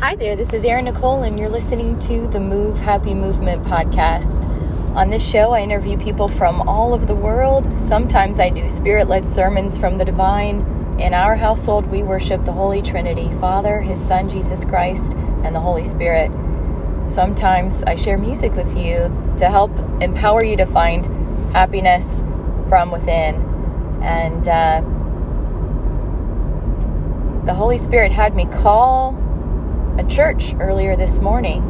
Hi there, this is Erin Nicole, and you're listening to the Move Happy Movement podcast. On this show, I interview people from all over the world. Sometimes I do spirit led sermons from the divine. In our household, we worship the Holy Trinity Father, His Son, Jesus Christ, and the Holy Spirit. Sometimes I share music with you to help empower you to find happiness from within. And uh, the Holy Spirit had me call a church earlier this morning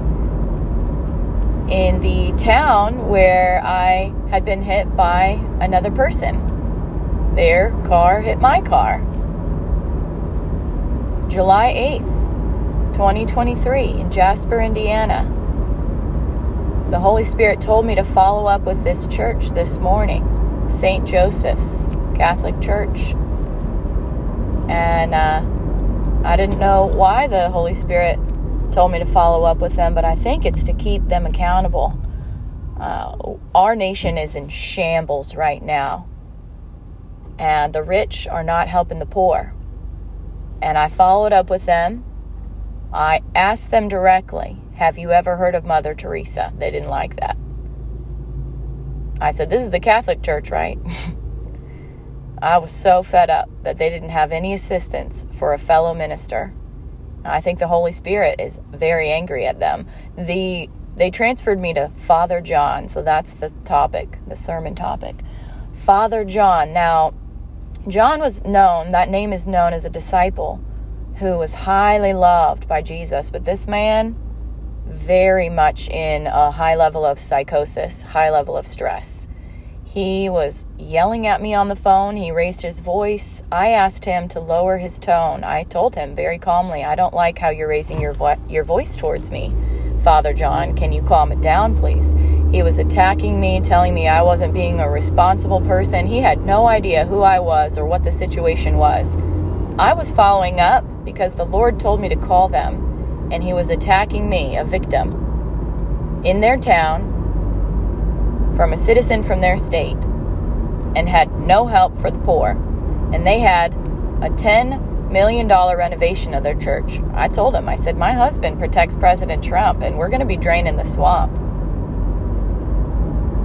in the town where I had been hit by another person. Their car hit my car. July 8th, 2023, in Jasper, Indiana. The Holy Spirit told me to follow up with this church this morning, St. Joseph's Catholic Church. And uh, I didn't know why the Holy Spirit told me to follow up with them, but I think it's to keep them accountable. Uh, our nation is in shambles right now, and the rich are not helping the poor. And I followed up with them. I asked them directly, Have you ever heard of Mother Teresa? They didn't like that. I said, This is the Catholic Church, right? I was so fed up that they didn't have any assistance for a fellow minister. I think the Holy Spirit is very angry at them. The they transferred me to Father John, so that's the topic, the sermon topic. Father John. Now, John was known, that name is known as a disciple who was highly loved by Jesus, but this man very much in a high level of psychosis, high level of stress. He was yelling at me on the phone. He raised his voice. I asked him to lower his tone. I told him very calmly, I don't like how you're raising your, vo- your voice towards me. Father John, can you calm it down, please? He was attacking me, telling me I wasn't being a responsible person. He had no idea who I was or what the situation was. I was following up because the Lord told me to call them, and he was attacking me, a victim, in their town from a citizen from their state and had no help for the poor. And they had a $10 million renovation of their church. I told him, I said, My husband protects President Trump and we're going to be draining the swamp.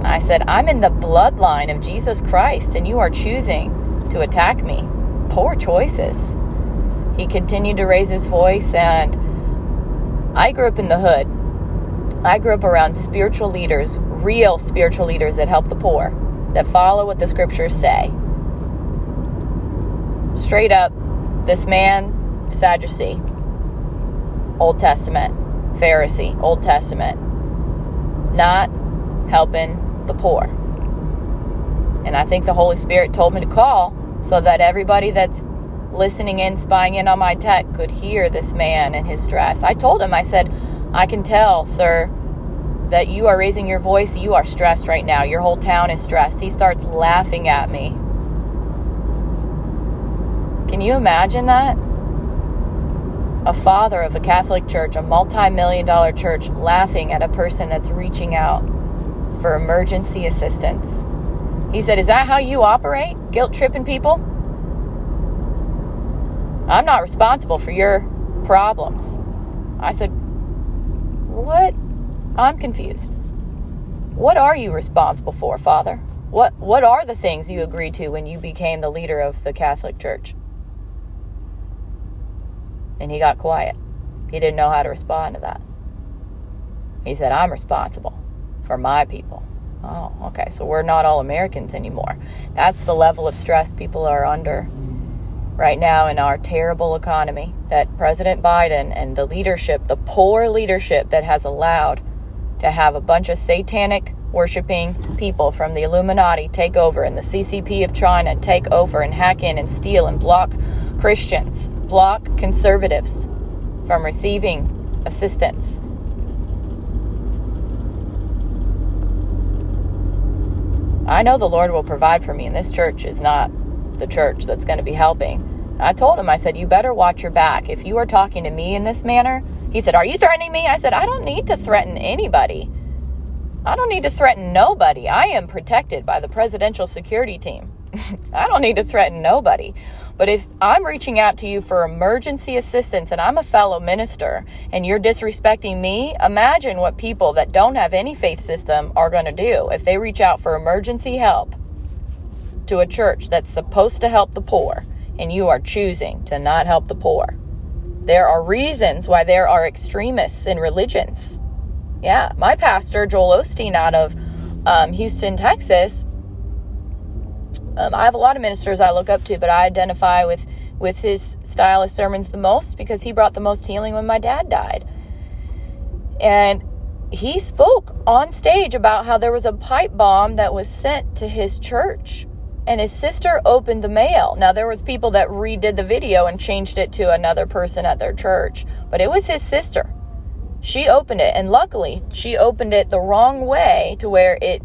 I said, I'm in the bloodline of Jesus Christ and you are choosing to attack me. Poor choices. He continued to raise his voice, and I grew up in the hood. I grew up around spiritual leaders, real spiritual leaders that help the poor, that follow what the scriptures say. Straight up, this man, Sadducee, Old Testament, Pharisee, Old Testament, not helping the poor. And I think the Holy Spirit told me to call so that everybody that's listening in, spying in on my tech could hear this man and his stress. I told him, I said, I can tell, sir, that you are raising your voice. You are stressed right now. Your whole town is stressed. He starts laughing at me. Can you imagine that? A father of a Catholic church, a multi million dollar church, laughing at a person that's reaching out for emergency assistance. He said, Is that how you operate? Guilt tripping people? I'm not responsible for your problems. I said, what? I'm confused. What are you responsible for, Father? What what are the things you agreed to when you became the leader of the Catholic Church? And he got quiet. He didn't know how to respond to that. He said, "I'm responsible for my people." Oh, okay. So we're not all Americans anymore. That's the level of stress people are under right now in our terrible economy that President Biden and the leadership, the poor leadership that has allowed to have a bunch of satanic worshiping people from the Illuminati take over and the CCP of China take over and hack in and steal and block Christians, block conservatives from receiving assistance. I know the Lord will provide for me, and this church is not the church that's going to be helping. I told him, I said, you better watch your back. If you are talking to me in this manner, he said, Are you threatening me? I said, I don't need to threaten anybody. I don't need to threaten nobody. I am protected by the presidential security team. I don't need to threaten nobody. But if I'm reaching out to you for emergency assistance and I'm a fellow minister and you're disrespecting me, imagine what people that don't have any faith system are going to do if they reach out for emergency help to a church that's supposed to help the poor and you are choosing to not help the poor. There are reasons why there are extremists in religions. Yeah, my pastor, Joel Osteen, out of um, Houston, Texas, um, I have a lot of ministers I look up to, but I identify with with his style of sermons the most because he brought the most healing when my dad died. And he spoke on stage about how there was a pipe bomb that was sent to his church and his sister opened the mail. Now there was people that redid the video and changed it to another person at their church, but it was his sister. She opened it and luckily she opened it the wrong way to where it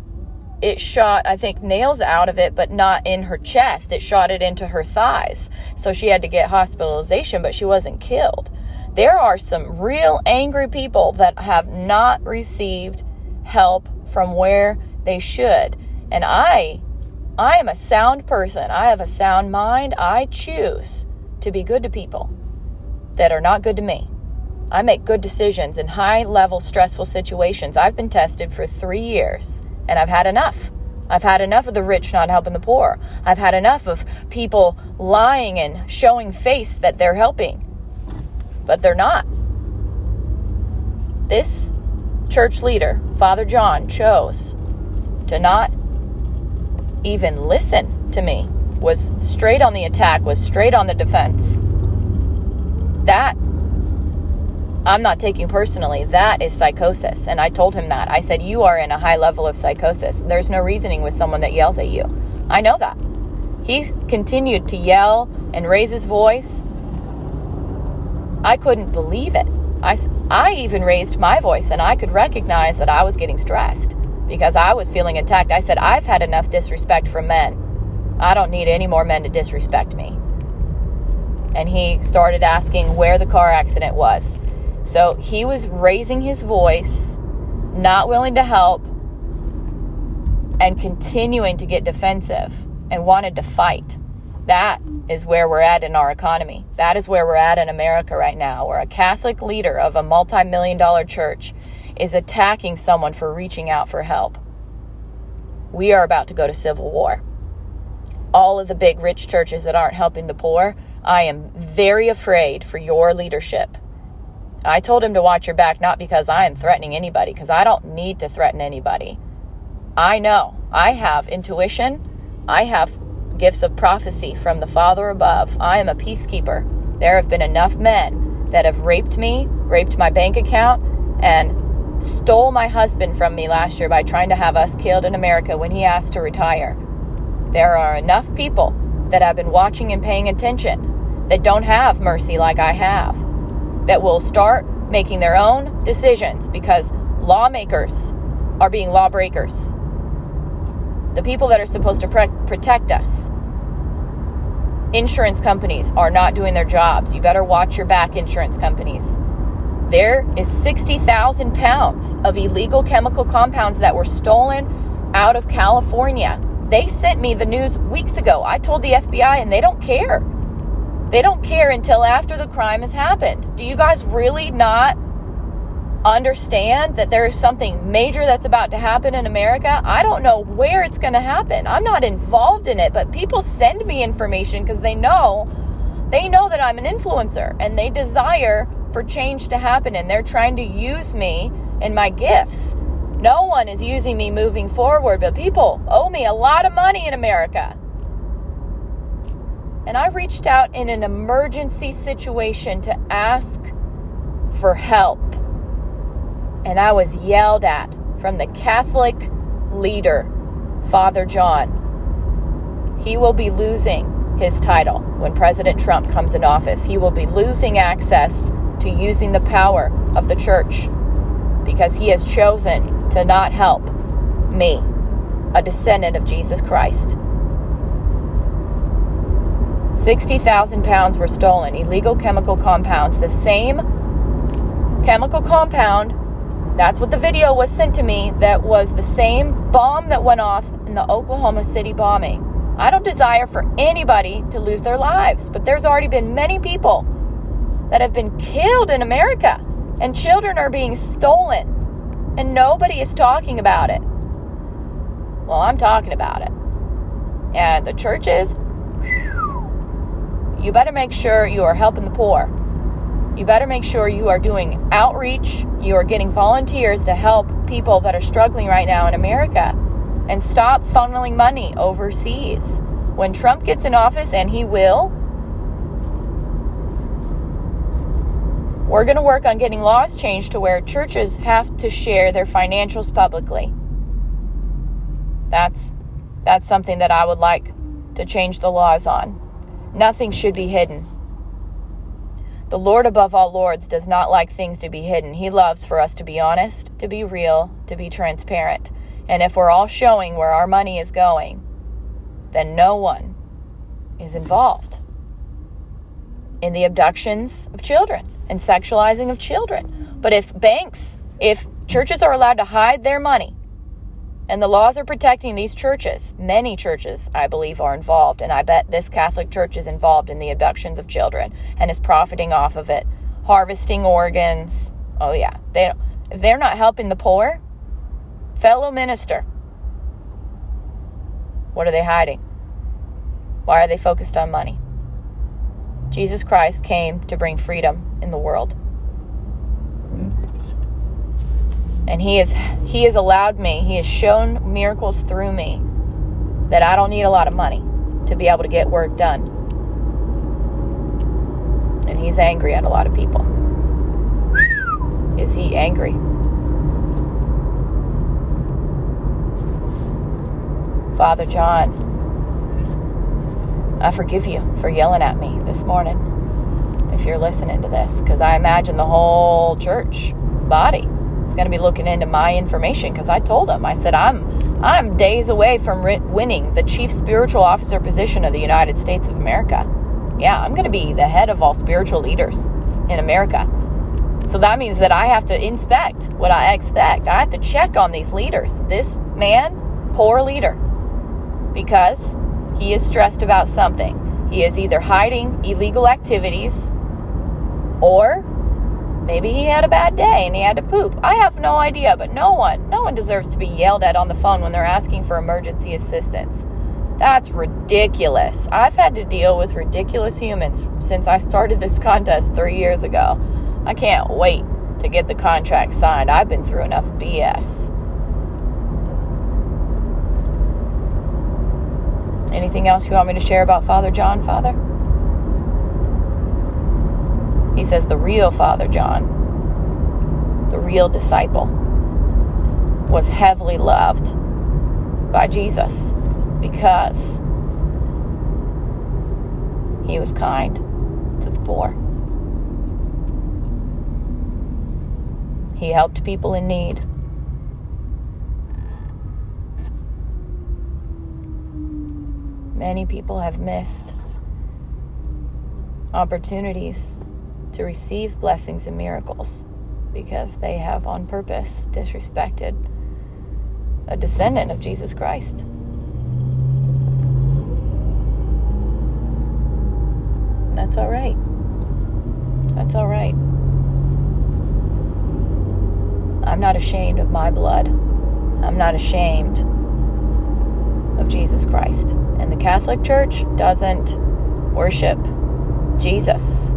it shot, I think, nails out of it, but not in her chest. It shot it into her thighs. So she had to get hospitalization, but she wasn't killed. There are some real angry people that have not received help from where they should. And I I am a sound person. I have a sound mind. I choose to be good to people that are not good to me. I make good decisions in high level stressful situations. I've been tested for three years and I've had enough. I've had enough of the rich not helping the poor. I've had enough of people lying and showing face that they're helping, but they're not. This church leader, Father John, chose to not even listen to me, was straight on the attack, was straight on the defense. That I'm not taking personally. That is psychosis. And I told him that. I said, You are in a high level of psychosis. There's no reasoning with someone that yells at you. I know that. He continued to yell and raise his voice. I couldn't believe it. I, I even raised my voice and I could recognize that I was getting stressed because I was feeling attacked. I said, I've had enough disrespect from men. I don't need any more men to disrespect me. And he started asking where the car accident was. So he was raising his voice, not willing to help, and continuing to get defensive and wanted to fight. That is where we're at in our economy. That is where we're at in America right now, where a Catholic leader of a multi million dollar church is attacking someone for reaching out for help. We are about to go to civil war. All of the big rich churches that aren't helping the poor, I am very afraid for your leadership I told him to watch your back, not because I am threatening anybody, because I don't need to threaten anybody. I know. I have intuition. I have gifts of prophecy from the Father above. I am a peacekeeper. There have been enough men that have raped me, raped my bank account, and stole my husband from me last year by trying to have us killed in America when he asked to retire. There are enough people that have been watching and paying attention that don't have mercy like I have that will start making their own decisions because lawmakers are being lawbreakers. The people that are supposed to pre- protect us. Insurance companies are not doing their jobs. You better watch your back, insurance companies. There is 60,000 pounds of illegal chemical compounds that were stolen out of California. They sent me the news weeks ago. I told the FBI and they don't care. They don't care until after the crime has happened. Do you guys really not understand that there is something major that's about to happen in America? I don't know where it's going to happen. I'm not involved in it, but people send me information because they know they know that I'm an influencer and they desire for change to happen and they're trying to use me and my gifts. No one is using me moving forward, but people owe me a lot of money in America. And I reached out in an emergency situation to ask for help. And I was yelled at from the Catholic leader, Father John. He will be losing his title when President Trump comes in office. He will be losing access to using the power of the church because he has chosen to not help me, a descendant of Jesus Christ. 60,000 pounds were stolen, illegal chemical compounds. The same chemical compound, that's what the video was sent to me, that was the same bomb that went off in the Oklahoma City bombing. I don't desire for anybody to lose their lives, but there's already been many people that have been killed in America, and children are being stolen, and nobody is talking about it. Well, I'm talking about it. And the churches, you better make sure you are helping the poor. You better make sure you are doing outreach, you are getting volunteers to help people that are struggling right now in America and stop funneling money overseas. When Trump gets in office, and he will, we're going to work on getting laws changed to where churches have to share their financials publicly. That's that's something that I would like to change the laws on. Nothing should be hidden. The Lord above all lords does not like things to be hidden. He loves for us to be honest, to be real, to be transparent. And if we're all showing where our money is going, then no one is involved in the abductions of children and sexualizing of children. But if banks, if churches are allowed to hide their money and the laws are protecting these churches, many churches, I believe, are involved. And I bet this Catholic church is involved in the abductions of children and is profiting off of it, harvesting organs. Oh, yeah. They, if they're not helping the poor, Fellow minister, what are they hiding? Why are they focused on money? Jesus Christ came to bring freedom in the world. And he has he has allowed me, he has shown miracles through me that I don't need a lot of money to be able to get work done. And he's angry at a lot of people. Is he angry? Father John, I forgive you for yelling at me this morning if you're listening to this, because I imagine the whole church body is going to be looking into my information because I told them, I said, I'm, I'm days away from winning the chief spiritual officer position of the United States of America. Yeah, I'm going to be the head of all spiritual leaders in America. So that means that I have to inspect what I expect. I have to check on these leaders. This man, poor leader because he is stressed about something. He is either hiding illegal activities or maybe he had a bad day and he had to poop. I have no idea, but no one, no one deserves to be yelled at on the phone when they're asking for emergency assistance. That's ridiculous. I've had to deal with ridiculous humans since I started this contest three years ago. I can't wait to get the contract signed. I've been through enough BS. Anything else you want me to share about Father John, Father? He says the real Father John, the real disciple, was heavily loved by Jesus because he was kind to the poor. He helped people in need. Many people have missed opportunities to receive blessings and miracles because they have on purpose disrespected a descendant of Jesus Christ. That's all right. That's all right. I'm not ashamed of my blood. I'm not ashamed of Jesus Christ. And the Catholic Church doesn't worship Jesus.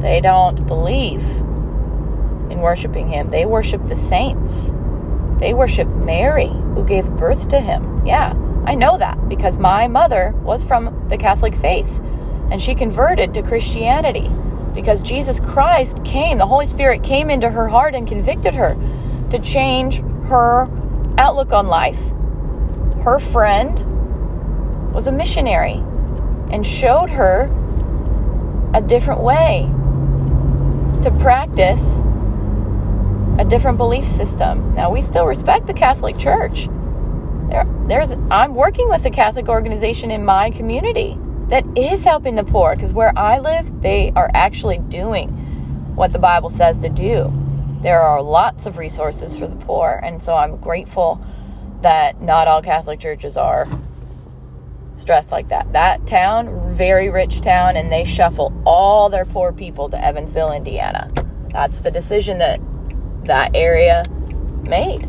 They don't believe in worshiping him. They worship the saints. They worship Mary, who gave birth to him. Yeah, I know that because my mother was from the Catholic faith and she converted to Christianity because Jesus Christ came, the Holy Spirit came into her heart and convicted her to change her outlook on life her friend was a missionary and showed her a different way to practice a different belief system. Now, we still respect the Catholic Church. There, there's, I'm working with a Catholic organization in my community that is helping the poor because where I live, they are actually doing what the Bible says to do. There are lots of resources for the poor, and so I'm grateful that not all Catholic churches are stressed like that. That town, very rich town, and they shuffle all their poor people to Evansville, Indiana. That's the decision that that area made.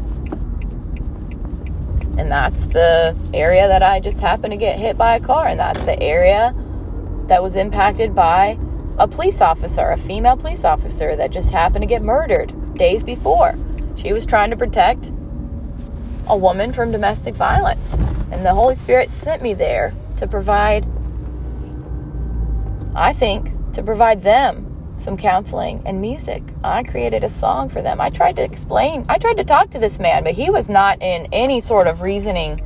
And that's the area that I just happened to get hit by a car. And that's the area that was impacted by a police officer, a female police officer that just happened to get murdered days before. She was trying to protect a woman from domestic violence. And the Holy Spirit sent me there to provide, I think, to provide them some counseling and music. I created a song for them. I tried to explain, I tried to talk to this man, but he was not in any sort of reasoning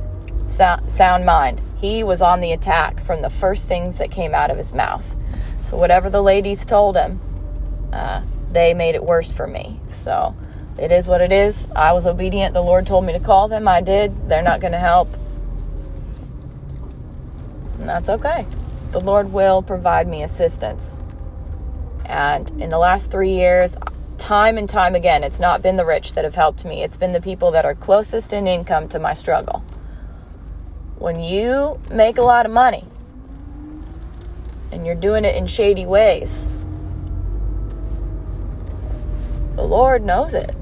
sound mind. He was on the attack from the first things that came out of his mouth. So, whatever the ladies told him, uh, they made it worse for me. So, it is what it is. I was obedient. The Lord told me to call them. I did. They're not going to help. And that's okay. The Lord will provide me assistance. And in the last three years, time and time again, it's not been the rich that have helped me, it's been the people that are closest in income to my struggle. When you make a lot of money and you're doing it in shady ways, the Lord knows it.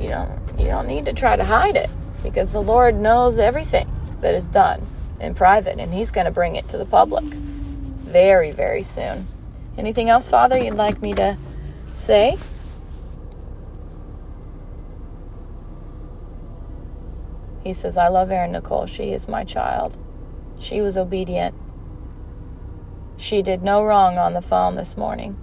You don't you don't need to try to hide it because the Lord knows everything that is done in private and he's going to bring it to the public very very soon. Anything else, Father, you'd like me to say? He says, I love Erin Nicole. She is my child. She was obedient. She did no wrong on the phone this morning.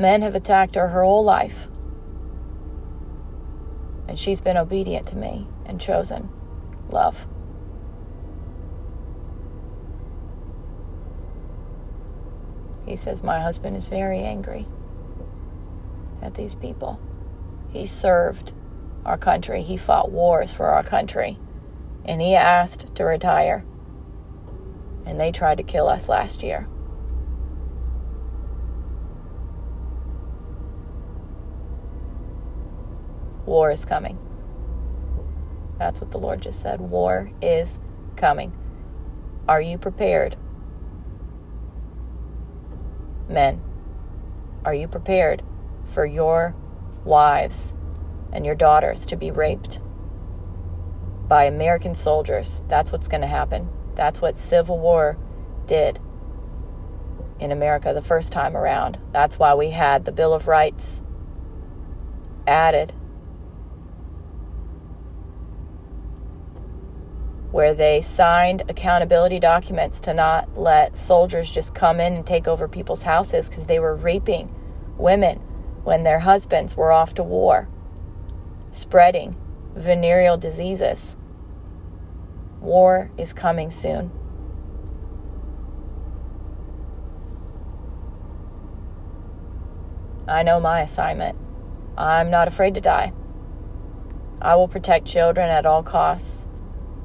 Men have attacked her her whole life. And she's been obedient to me and chosen love. He says, My husband is very angry at these people. He served our country, he fought wars for our country, and he asked to retire. And they tried to kill us last year. War is coming. That's what the Lord just said. War is coming. Are you prepared? Men, are you prepared for your wives and your daughters to be raped by American soldiers? That's what's going to happen. That's what Civil War did in America the first time around. That's why we had the Bill of Rights added where they signed accountability documents to not let soldiers just come in and take over people's houses because they were raping women when their husbands were off to war, spreading venereal diseases. War is coming soon. I know my assignment. I'm not afraid to die. I will protect children at all costs.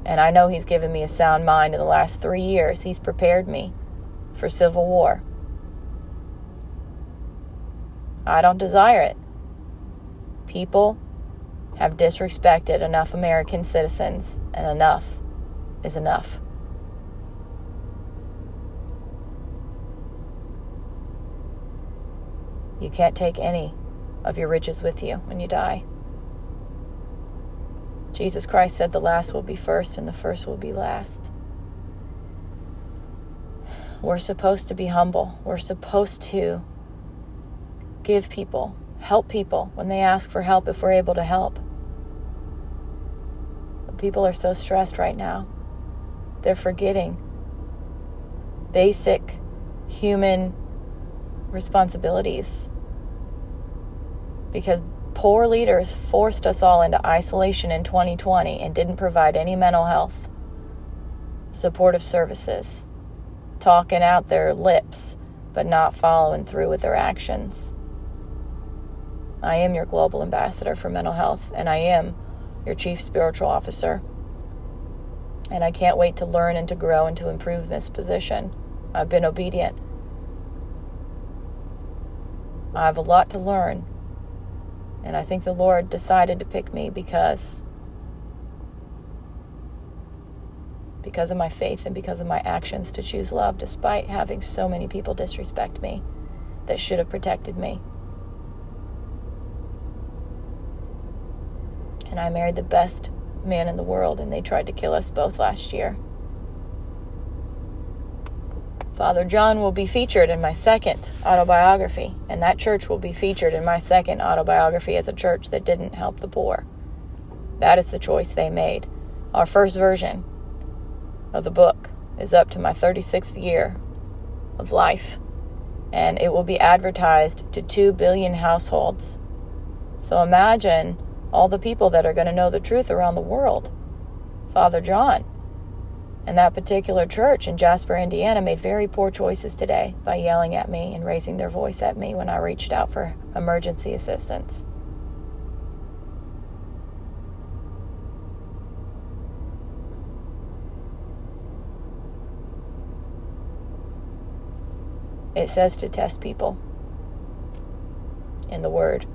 And I know He's given me a sound mind in the last three years. He's prepared me for civil war. I don't desire it. People have disrespected enough American citizens, and enough is enough. You can't take any of your riches with you when you die. Jesus Christ said the last will be first and the first will be last. We're supposed to be humble. We're supposed to give people, help people when they ask for help if we're able to help. People are so stressed right now. They're forgetting basic human responsibilities because Poor leaders forced us all into isolation in 2020 and didn't provide any mental health, supportive services, talking out their lips, but not following through with their actions. I am your global ambassador for mental health, and I am your chief spiritual officer. And I can't wait to learn and to grow and to improve this position. I've been obedient. I have a lot to learn And I think the Lord decided to pick me because because of my faith and because of my actions to choose love despite having so many people disrespect me that should have protected me. And I married the best man in the world and they tried to kill us both last year. Father John will be featured in my second autobiography, and that church will be featured in my second autobiography as a church that didn't help the poor. That is the choice they made. Our first version of the book is up to my 36th year of life, and it will be advertised to 2 billion households. So imagine all the people that are going to know the truth around the world. Father John and that particular church in Jasper, Indiana, made very poor choices today by yelling at me and raising their voice at me when I reached out for emergency assistance. It says to test people in the Word.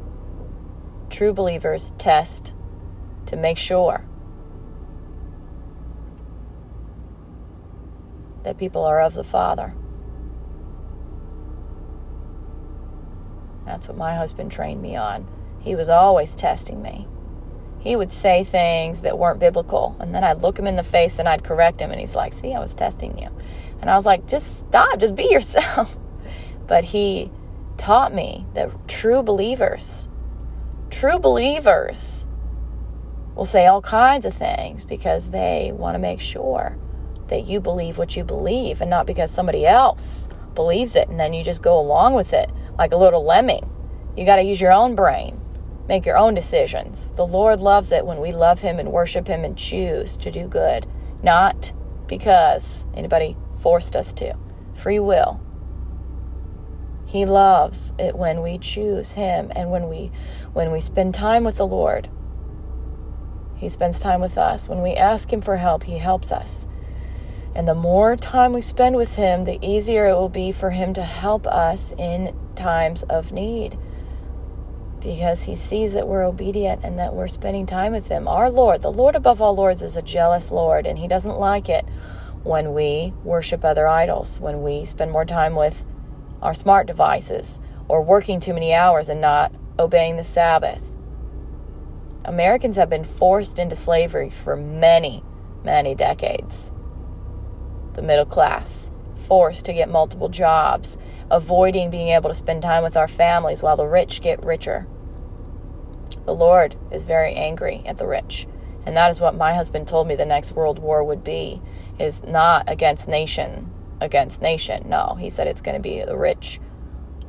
True believers test to make sure that people are of the Father. That's what my husband trained me on. He was always testing me. He would say things that weren't biblical, and then I'd look him in the face and I'd correct him, and he's like, See, I was testing you. And I was like, Just stop, just be yourself. but he taught me that true believers, true believers will say all kinds of things because they want to make sure that you believe what you believe and not because somebody else believes it and then you just go along with it like a little lemming. You got to use your own brain, make your own decisions. The Lord loves it when we love Him and worship Him and choose to do good, not because anybody forced us to. Free will. He loves it when we choose him and when we when we spend time with the Lord. He spends time with us. When we ask him for help, he helps us. And the more time we spend with Him, the easier it will be for Him to help us in times of need. Because He sees that we're obedient and that we're spending time with Him. Our Lord, the Lord above all lords, is a jealous Lord, and He doesn't like it when we worship other idols, when we spend more time with our smart devices, or working too many hours and not obeying the Sabbath. Americans have been forced into slavery for many, many decades the middle class, forced to get multiple jobs, avoiding being able to spend time with our families while the rich get richer. The Lord is very angry at the rich. And that is what my husband told me the next world war would be is not against nation against nation. No, he said it's going to be the rich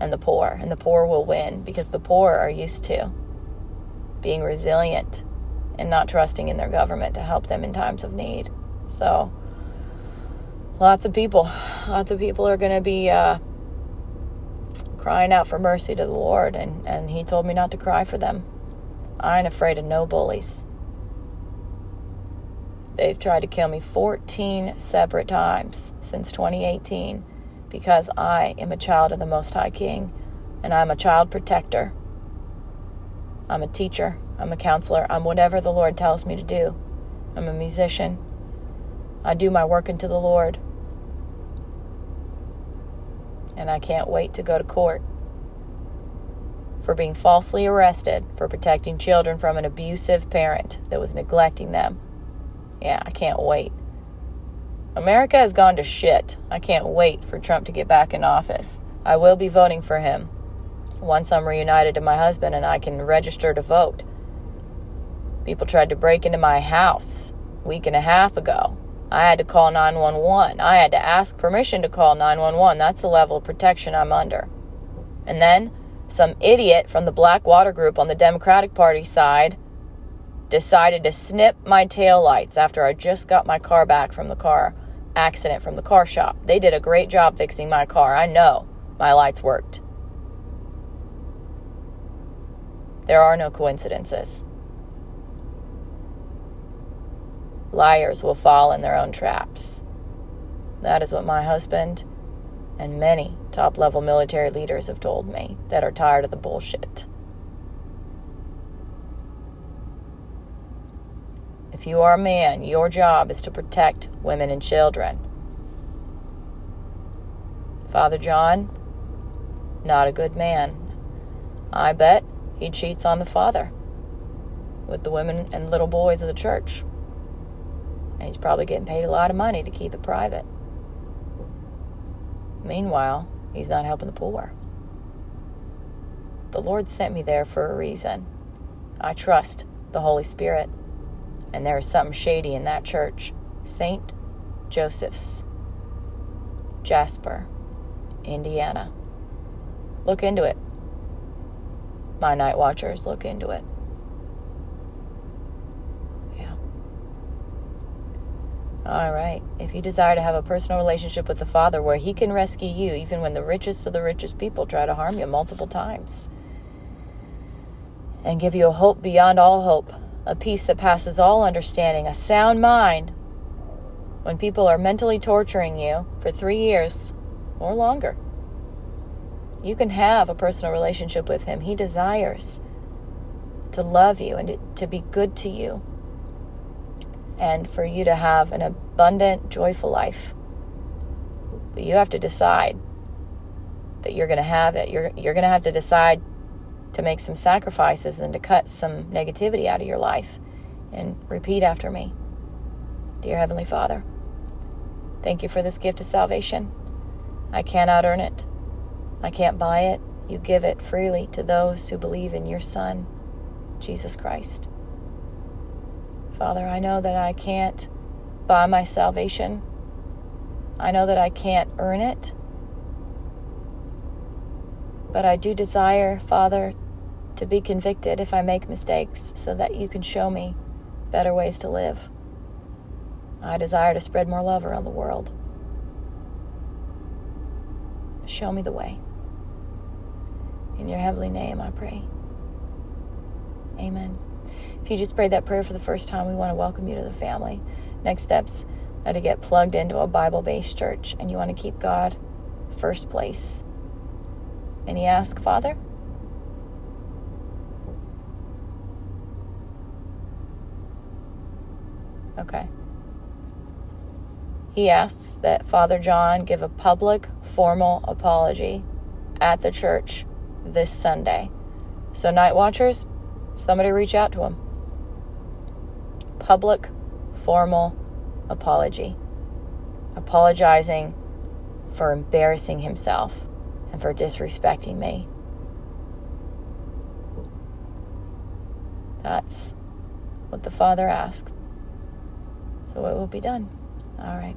and the poor, and the poor will win because the poor are used to being resilient and not trusting in their government to help them in times of need. So, lots of people, lots of people are going to be uh, crying out for mercy to the Lord, and, and He told me not to cry for them. I ain't afraid of no bullies. They've tried to kill me 14 separate times since 2018 because I am a child of the Most High King and I'm a child protector. I'm a teacher. I'm a counselor. I'm whatever the Lord tells me to do. I'm a musician. I do my work unto the Lord and I can't wait to go to court for being falsely arrested for protecting children from an abusive parent that was neglecting them. Yeah, I can't wait. America has gone to shit. I can't wait for Trump to get back in office. I will be voting for him once I'm reunited to my husband and I can register to vote. People tried to break into my house a week and a half ago. I had to call 911. I had to ask permission to call 911. That's the level of protection I'm under. And then some idiot from the Blackwater group on the Democratic Party side decided to snip my tail lights after I just got my car back from the car accident from the car shop. They did a great job fixing my car. I know my lights worked. There are no coincidences. liars will fall in their own traps. That is what my husband and many top level military leaders have told me that are tired of the bullshit. If you are a man, your job is to protect women and children. Father John, not a good man. I bet he cheats on the father with the women and little boys of the church. And he's probably getting paid a lot of money to keep it private. Meanwhile, he's not helping the poor. The Lord sent me there for a reason. I trust the Holy Spirit. And there is something shady in that church. St. Joseph's, Jasper. Indiana. Look into it. My night watchers, look into it. Yeah. All right. If you desire to have a personal relationship with the Father where He can rescue you, even when the richest of the richest people try to harm you multiple times, and give you a hope beyond all hope, a peace that passes all understanding, a sound mind, when people are mentally torturing you for three years or longer. You can have a personal relationship with Him. He desires to love you and to be good to you and for you to have an abundant, joyful life. But you have to decide that you're going to have it. You're, you're going to have to decide to make some sacrifices and to cut some negativity out of your life. And repeat after me Dear Heavenly Father, thank you for this gift of salvation. I cannot earn it. I can't buy it. You give it freely to those who believe in your Son, Jesus Christ. Father, I know that I can't buy my salvation. I know that I can't earn it. But I do desire, Father, to be convicted if I make mistakes so that you can show me better ways to live. I desire to spread more love around the world. Show me the way. In your heavenly name, I pray. Amen. If you just prayed that prayer for the first time, we want to welcome you to the family. Next steps are to get plugged into a Bible based church, and you want to keep God first place. And you ask, Father, Okay. He asks that Father John give a public, formal apology at the church this Sunday. So, night watchers, somebody reach out to him. Public, formal apology. Apologizing for embarrassing himself and for disrespecting me. That's what the Father asks. So it will be done. All right.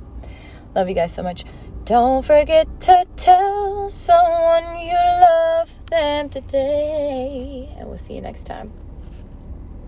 Love you guys so much. Don't forget to tell someone you love them today. And we'll see you next time.